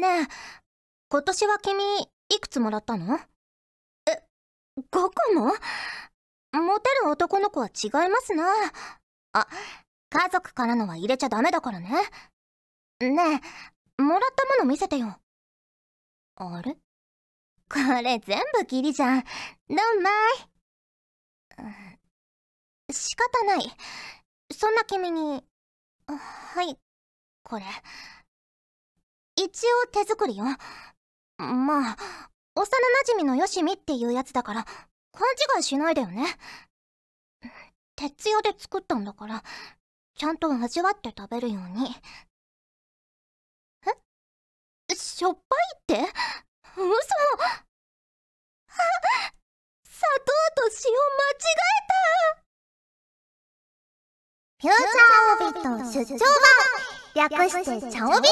ね。え今年は君いくつもらったの？え5個も？モテる男の子は違いますな。あ家族からのは入れちゃダメだからね。ねえもらったもの見せてよ。あれ？これ全部キリじゃん。どんまい。仕方ない。そんな君にはいこれ。一応手作りよ。まあ幼なじみのよしみっていうやつだから勘違いしないでよね。徹夜で作ったんだからちゃんと味わって食べるように。え？しょっぱいって？嘘！砂糖と塩間違えた！フューチャーオビット出張版！略してチャオビ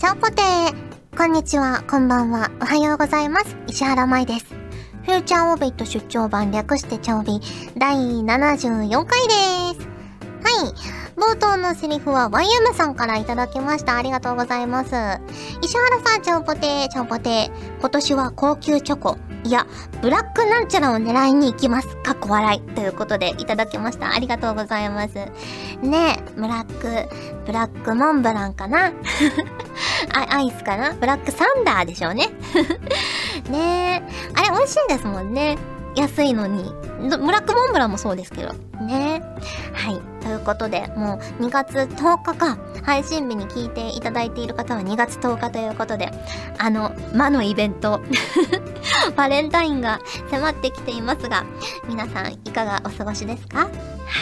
チャオポテーこんにちは、こんばんは、おはようございます。石原舞です。フューチャーオービット出張版略してチャオビ第74回です。はい。冒頭のセリフは YM さんからいただきました。ありがとうございます。石原さん、ちゃんぽてー、ちゃんぽてー。今年は高級チョコ、いや、ブラックなんちゃらを狙いに行きます。かっこ笑い。ということでいただきました。ありがとうございます。ねえ、ブラック、ブラックモンブランかな？あ、アイスかな？ブラックサンダーでしょうね。ねえ、あれ美味しいんですもんね。安いのに。ブラックモンブランもそうですけど。ね。はい。ということで、もう2月10日か、配信日に聞いていただいている方は2月10日ということで、あの、魔のイベント、バレンタインが迫ってきていますが、皆さんいかがお過ごしですか？は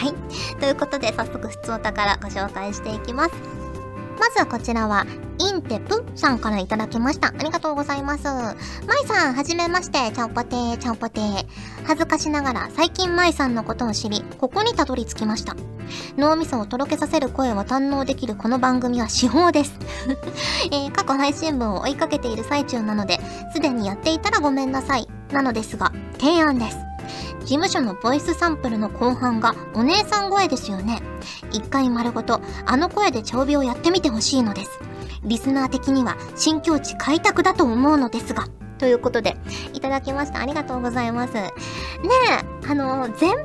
い。ということで、早速、普通お宝ご紹介していきます。まずはこちらは、インテプさんからいただきました。ありがとうございます。まいさん、はじめまして。ちゃんぽてー、ちゃんぽてー。恥ずかしながら、最近まいさんのことを知り、ここにたどり着きました。脳みそをとろけさせる声を堪能できるこの番組は至宝です。えー、過去配信分を追いかけている最中なので、すでにやっていたらごめんなさい。なのですが、提案です。事務所のボイスサンプルの後半がお姉さん声ですよね。一回丸ごとあの声で長尾をやってみてほしいのです。リスナー的には新境地開拓だと思うのですが。ということで、いただきました。ありがとうございます。ねえ、あの、前編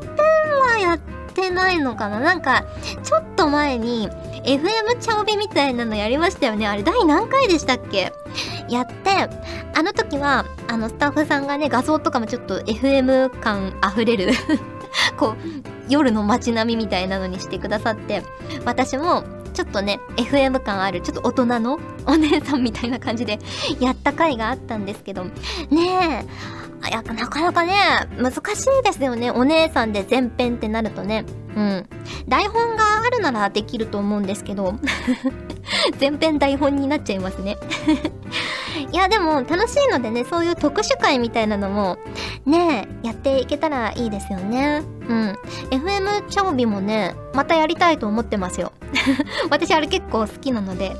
はやってないのかな？なんか、ちょっと前に、FM チャオビみたいなのやりましたよね。あれ、第何回でしたっけ？やって、あの時は、あの、スタッフさんがね、画像とかもちょっと FM 感溢れる こう、夜の街並みみたいなのにしてくださって、私も、ちょっとね、FM 感ある、ちょっと大人のお姉さんみたいな感じでやった回があったんですけど、ねえ、やなかなかね、難しいですよね。お姉さんで前編ってなるとね。うん。台本があるならできると思うんですけど、前編台本になっちゃいますね。いや、でも楽しいのでね、そういう特殊会みたいなのも、ねやっていけたらいいですよね。うん。FM チャオビもね、またやりたいと思ってますよ。私あれ結構好きなので。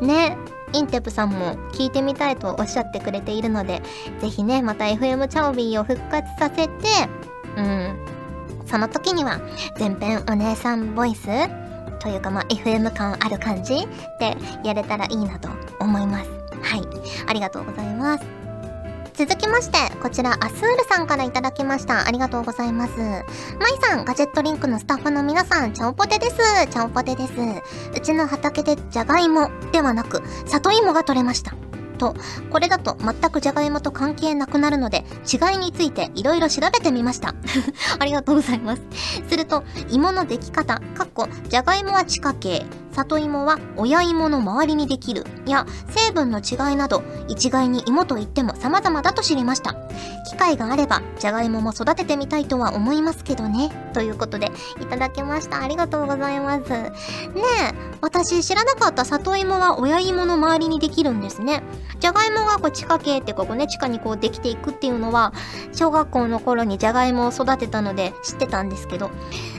ね。インテプさんも聞いてみたいとおっしゃってくれているので、ぜひね、また FM チャオビーを復活させて、うん。その時には、全編お姉さんボイスというかまあ FM 感ある感じでやれたらいいなと思います。はい。ありがとうございます。続きまして、こちら、アスールさんから頂きました。ありがとうございます。まいさん、ガジェットリンクのスタッフの皆さん、ちゃんぽてです。ちゃんぽてです。うちの畑でじゃがいもではなく、里芋が取れました。と、これだと全くじゃがいもと関係なくなるので、違いについていろいろ調べてみました。ありがとうございます。すると、芋の出来方、かっこ、じゃがいもは地下茎、里芋は親芋の周りにできる、や、成分の違いなど、一概に芋と言っても様々だと知りました。機会があれば、じゃがいもも育ててみたいとは思いますけどね。ということで、いただきました。ありがとうございます。ねえ、私知らなかった里芋は親芋の周りにできるんですね。じゃがいもがこう地下系ってこうね、地下にこうできていくっていうのは、小学校の頃にじゃがいもを育てたので知ってたんですけど、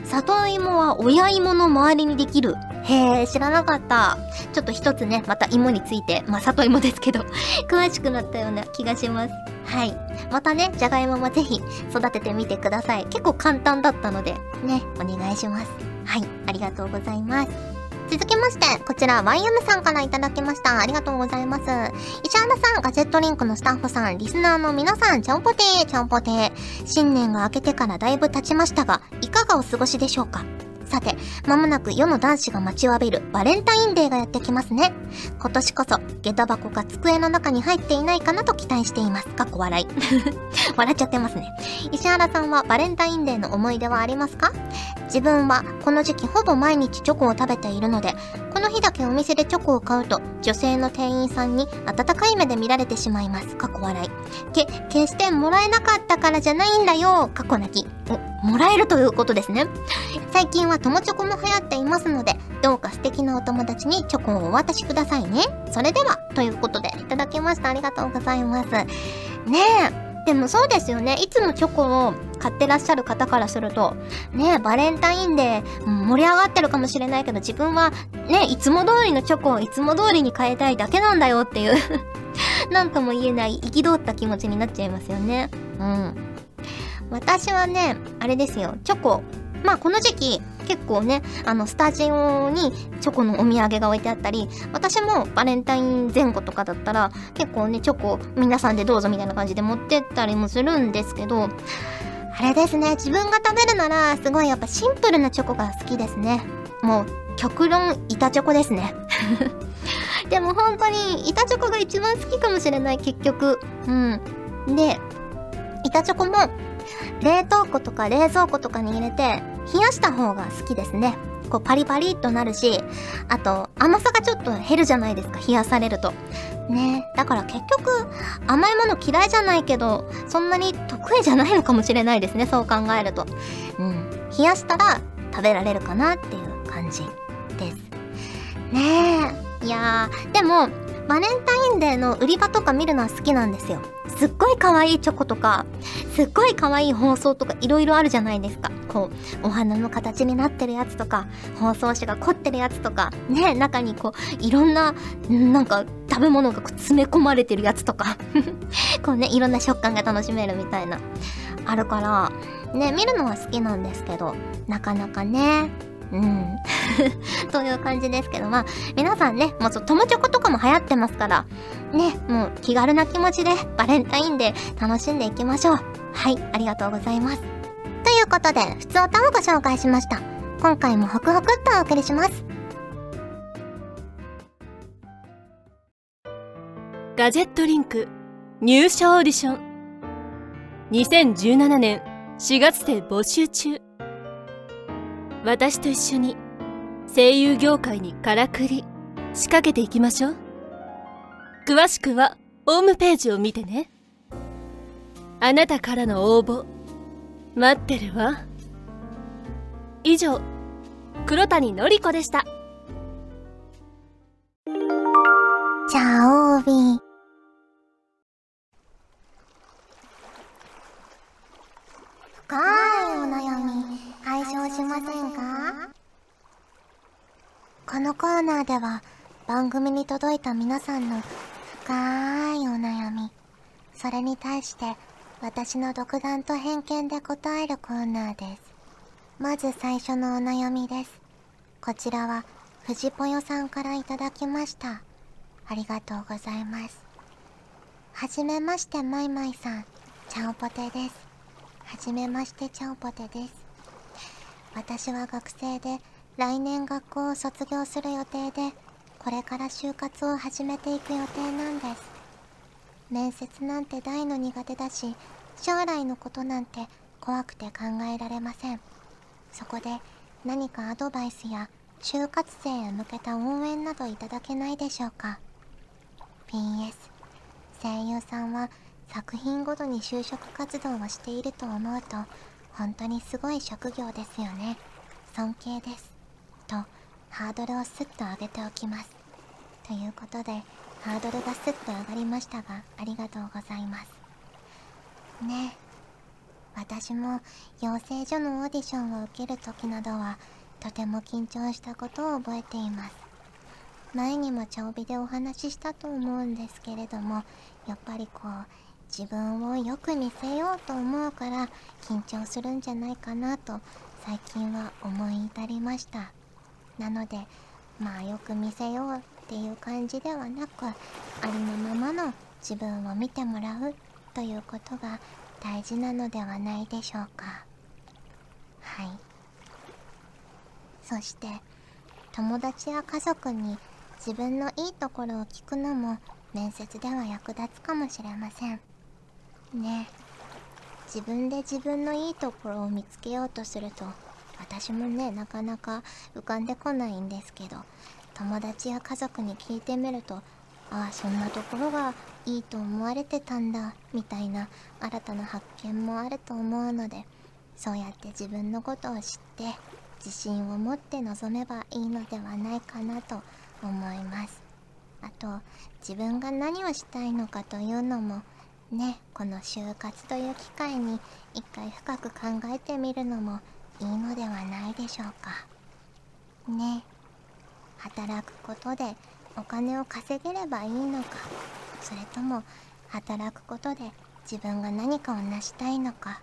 里芋は親芋の周りにできる。へえ、知らなかった。ちょっと一つね、また芋について、まあ里芋ですけど 詳しくなったような気がします。はい。またね、じゃがいももぜひ育ててみてください。結構簡単だったので、ね、お願いします。はい、ありがとうございます。続きまして、こちら YM さんからいただきました。ありがとうございます。石原さん、ガジェットリンクのスタッフさん、リスナーの皆さん、ちゃんぽてー、ちゃんぽてー。新年が明けてからだいぶ経ちましたが、いかがお過ごしでしょうか？さて、まもなく世の男子が待ちわびるバレンタインデーがやってきますね。今年こそ、下駄箱が机の中に入っていないかなと期待しています。かっこ笑い。笑っちゃってますね。石原さんはバレンタインデーの思い出はありますか？自分はこの時期ほぼ毎日チョコを食べているので、この日だけお店でチョコを買うと、女性の店員さんに温かい目で見られてしまいます。過去笑い。け、決してもらえなかったからじゃないんだよ。過去泣き。お、もらえるということですね。最近は友チョコも流行っていますので、どうか素敵なお友達にチョコをお渡しくださいね。それでは、ということで、いただきました。ありがとうございます。ねえ。でもそうですよね。いつもチョコを買ってらっしゃる方からすると、ねえバレンタインデー盛り上がってるかもしれないけど、自分はね、いつも通りのチョコをいつも通りに変えたいだけなんだよっていう なんとも言えない憤った気持ちになっちゃいますよね。うん。私はね、あれですよ、チョコ。まあこの時期、結構ね、あの、スタジオにチョコのお土産が置いてあったり、私もバレンタイン前後とかだったら、結構ね、チョコ皆さんでどうぞみたいな感じで持ってったりもするんですけど、あれですね、自分が食べるなら、すごいやっぱシンプルなチョコが好きですね。もう、極論、板チョコですね。でも本当に、板チョコが一番好きかもしれない、結局。うん。で、板チョコも、冷凍庫とか冷蔵庫とかに入れて冷やした方が好きですね。こうパリパリっとなるし、あと甘さがちょっと減るじゃないですか、冷やされると。ねだから結局甘いもの嫌いじゃないけど、そんなに得意じゃないのかもしれないですね、そう考えると。うん。冷やしたら食べられるかなっていう感じです。ねえ。いやー、でも、バレンタインデーの売り場とか見るのは好きなんですよ。すっごい可愛いチョコとか、すっごい可愛い包装とかいろいろあるじゃないですか。こう、お花の形になってるやつとか、包装紙が凝ってるやつとか、ね、中にこう、いろんな、なんか、食べ物がこう詰め込まれてるやつとか こうね、いろんな食感が楽しめるみたいな、あるから、ね、見るのは好きなんですけど、なかなかね、うん。という感じですけど、まあ、皆さんね、もう友チョコとかも流行ってますから、ね、もう気軽な気持ちでバレンタインで楽しんでいきましょう。はい、ありがとうございます。ということで、普通おたをご紹介しました。今回もホクホクっとお送りします。ガジェットリンク入社オーディション2017年4月で募集中私と一緒に声優業界にからくり仕掛けていきましょう。詳しくはホームページを見てね。あなたからの応募待ってるわ。以上黒谷のり子でした。じゃあオービー深いお悩み解消しませんか？このコーナーでは番組に届いた皆さんの深いお悩みそれに対して私の独断と偏見で答えるコーナーです。まず最初のお悩みです。こちらは藤ぽよさんからいただきました。ありがとうございます。はじめましてマイマイさん。ちゃんぽてです。はじめましてちゃんぽてです。私は学生で来年学校を卒業する予定でこれから就活を始めていく予定なんです。面接なんて大の苦手だし将来のことなんて怖くて考えられません。そこで何かアドバイスや就活生へ向けた応援などいただけないでしょうか。PS 声優さんは作品ごとに就職活動をしていると思うと本当にすごい職業ですよね。尊敬です。とハードルをスッと上げておきます。ということでハードルがスッと上がりましたがありがとうございます。ねえ私も養成所のオーディションを受ける時などはとても緊張したことを覚えています。前にも茶帯でお話ししたと思うんですけれどもやっぱりこう自分をよく見せようと思うから緊張するんじゃないかなと最近は思い至りました。なのでまあよく見せようっていう感じではなくありのままの自分を見てもらうということが大事なのではないでしょうか。はい。そして友達や家族に自分のいいところを聞くのも面接では役立つかもしれません。ね。自分で自分のいいところを見つけようとすると私もねなかなか浮かんでこないんですけど友達や家族に聞いてみるとああそんなところがいいと思われてたんだみたいな新たな発見もあると思うのでそうやって自分のことを知って自信を持って臨めばいいのではないかなと思います。あと自分が何をしたいのかというのもねこの就活という機会に一回深く考えてみるのもいいのではないでしょうか。ね働くことでお金を稼げればいいのかそれとも働くことで自分が何かを成したいのか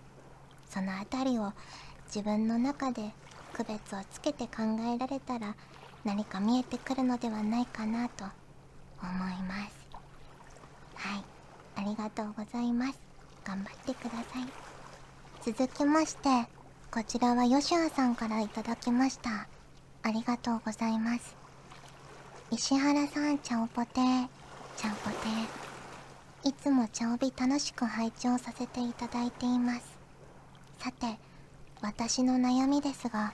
その辺りを自分の中で区別をつけて考えられたら何か見えてくるのではないかなと思います。はい。ありがとうございます。頑張ってください。続きましてこちらはヨシュアさんからいただきました。ありがとうございます。石原さんちゃおぽてー。ちゃおぽてー。いつもちゃおび楽しく拝聴させていただいています。さて私の悩みですが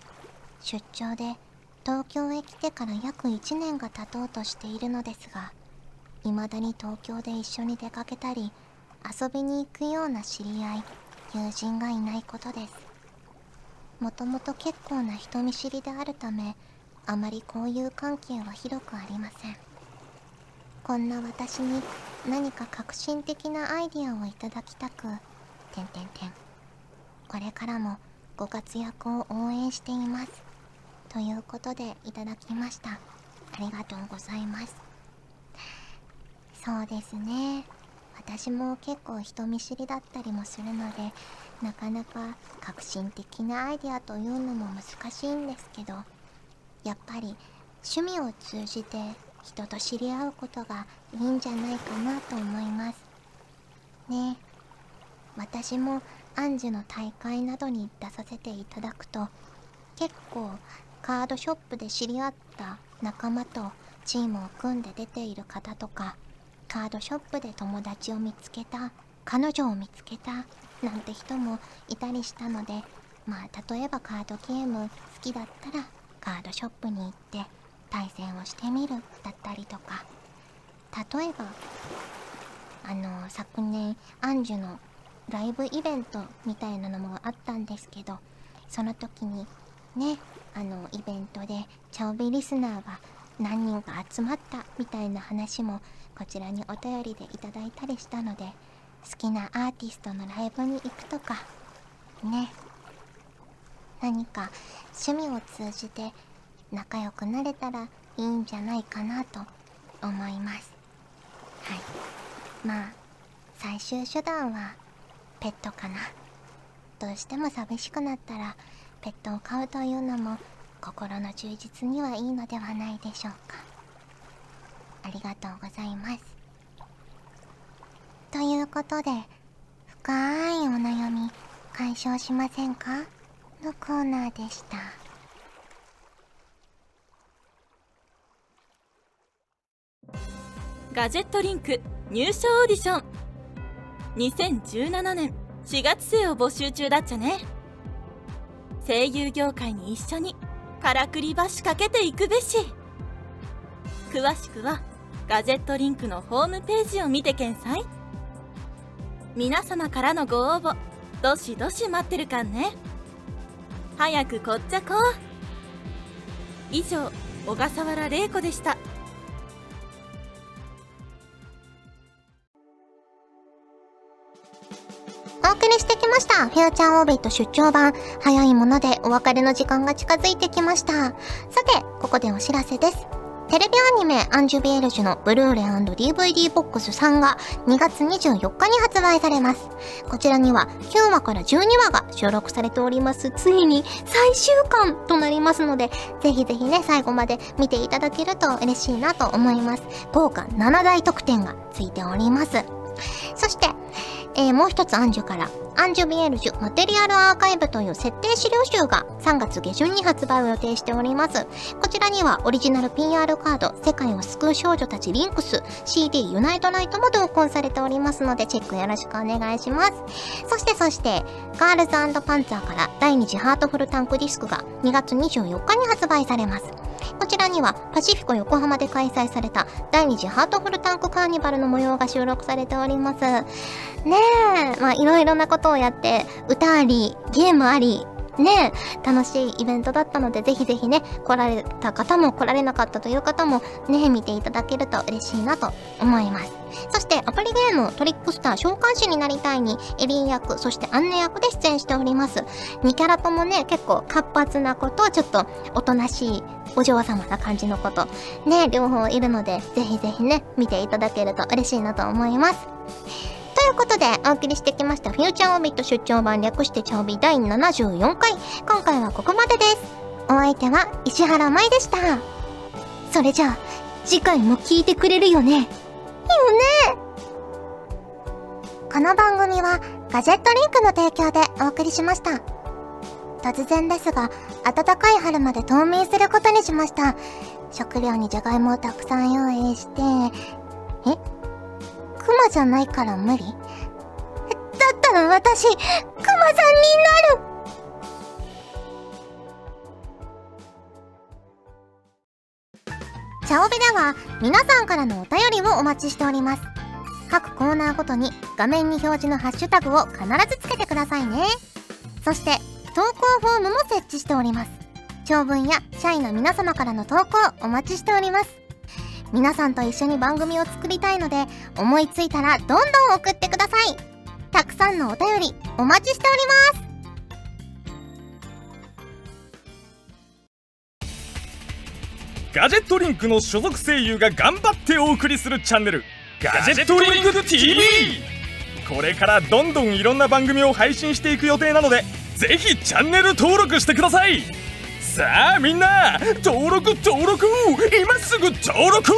出張で東京へ来てから約1年が経とうとしているのですが未だに東京で一緒に出かけたり遊びに行くような知り合い友人がいないことです。もともと結構な人見知りであるためあまり交友関係は広くありません。こんな私に何か革新的なアイディアをいただきたく点点点これからもご活躍を応援しています。ということでいただきました。ありがとうございます。そうですね。私も結構人見知りだったりもするのでなかなか革新的なアイデアというのも難しいんですけどやっぱり趣味を通じて人と知り合うことがいいんじゃないかなと思います。ね。私もアンジュの大会などに出させていただくと結構カードショップで知り合った仲間とチームを組んで出ている方とかカードショップで友達を見つけた。彼女を見つけた。なんて人もいたりしたので。まあ例えばカードゲーム好きだったらカードショップに行って対戦をしてみるだったりとか。例えばあの昨年アンジュのライブイベントみたいなのもあったんですけどその時にねあのイベントでチャオビリスナーが何人か集まったみたいな話もこちらにお便りでいただいたりしたので好きなアーティストのライブに行くとか。ね。何か趣味を通じて仲良くなれたらいいんじゃないかなと思います。はい。まあ最終手段はペットかな。どうしても寂しくなったらペットを飼うというのも心の充実にはいいのではないでしょうか。ありがとうございます。ということで深いお悩み解消しませんか？のコーナーでした。ガジェットリンク入賞オーディション。2017年4月生を募集中だっちゃね。声優業界に一緒にからくり橋かけていくべし。詳しくはガジェットリンクのホームページを見てけんさい皆様からのご応募どしどし待ってるかんね。早くこっちゃこう。以上小笠原玲子でした。ました。フューチャーオービット出張版。早いものでお別れの時間が近づいてきました。さて、ここでお知らせです。テレビアニメアンジュビエルジュのブルーレイ &DVD ボックス3が2月24日に発売されます。こちらには9話から12話が収録されております。ついに最終巻となりますので、ぜひぜひね、最後まで見ていただけると嬉しいなと思います。豪華7大特典がついております。そして、えー、もう一つアンジュから、アンジュビエルジュマテリアルアーカイブという設定資料集が3月下旬に発売を予定しております。こちらにはオリジナル PR カード、世界を救う少女たちリンクス、CD ユナイトライトも同梱されておりますので、チェックよろしくお願いします。そしてそして、ガールズパンツァーから第2次ハートフルタンクディスクが2月24日に発売されます。にはパシフィコ横浜で開催された第2次ハートフルタンクカーニバルの模様が収録されております。ねえ、まあいろいろなことをやって、歌あり、ゲームあり、ね楽しいイベントだったので、ぜひぜひね、来られた方も来られなかったという方もね、見ていただけると嬉しいなと思います。そして、アプリゲームトリックスター召喚師になりたいに、エリー役、そしてアンネ役で出演しております。2キャラともね、結構活発なこと、ちょっとおとなしいお嬢様な感じのこと、ね、両方いるので、ぜひぜひね、見ていただけると嬉しいなと思います。ということで、お送りしてきました、フューチャーオビット出張版略してチャオビ第74回。今回はここまでです。お相手は石原舞でした。それじゃあ、次回も聞いてくれるよね。よねこの番組はガジェットリンクの提供でお送りしました。突然ですが、暖かい春まで冬眠することにしました。食料にじゃがいもをたくさん用意して、え？クマじゃないから無理？だったら私、クマさんになるチャオベでは皆さんからのお便りをお待ちしております。各コーナーごとに画面に表示のハッシュタグを必ずつけてくださいね。そして、投稿フォームも設置しております。長文や社員の皆様からの投稿お待ちしております。皆さんと一緒に番組を作りたいので、思いついたらどんどん送ってください。たくさんのお便りお待ちしております。ガジェットリンクの所属声優が頑張ってお送りするチャンネルガジェットリンク TV これからどんどんいろんな番組を配信していく予定なのでぜひチャンネル登録してください。さあみんな登録登録。今すぐ登録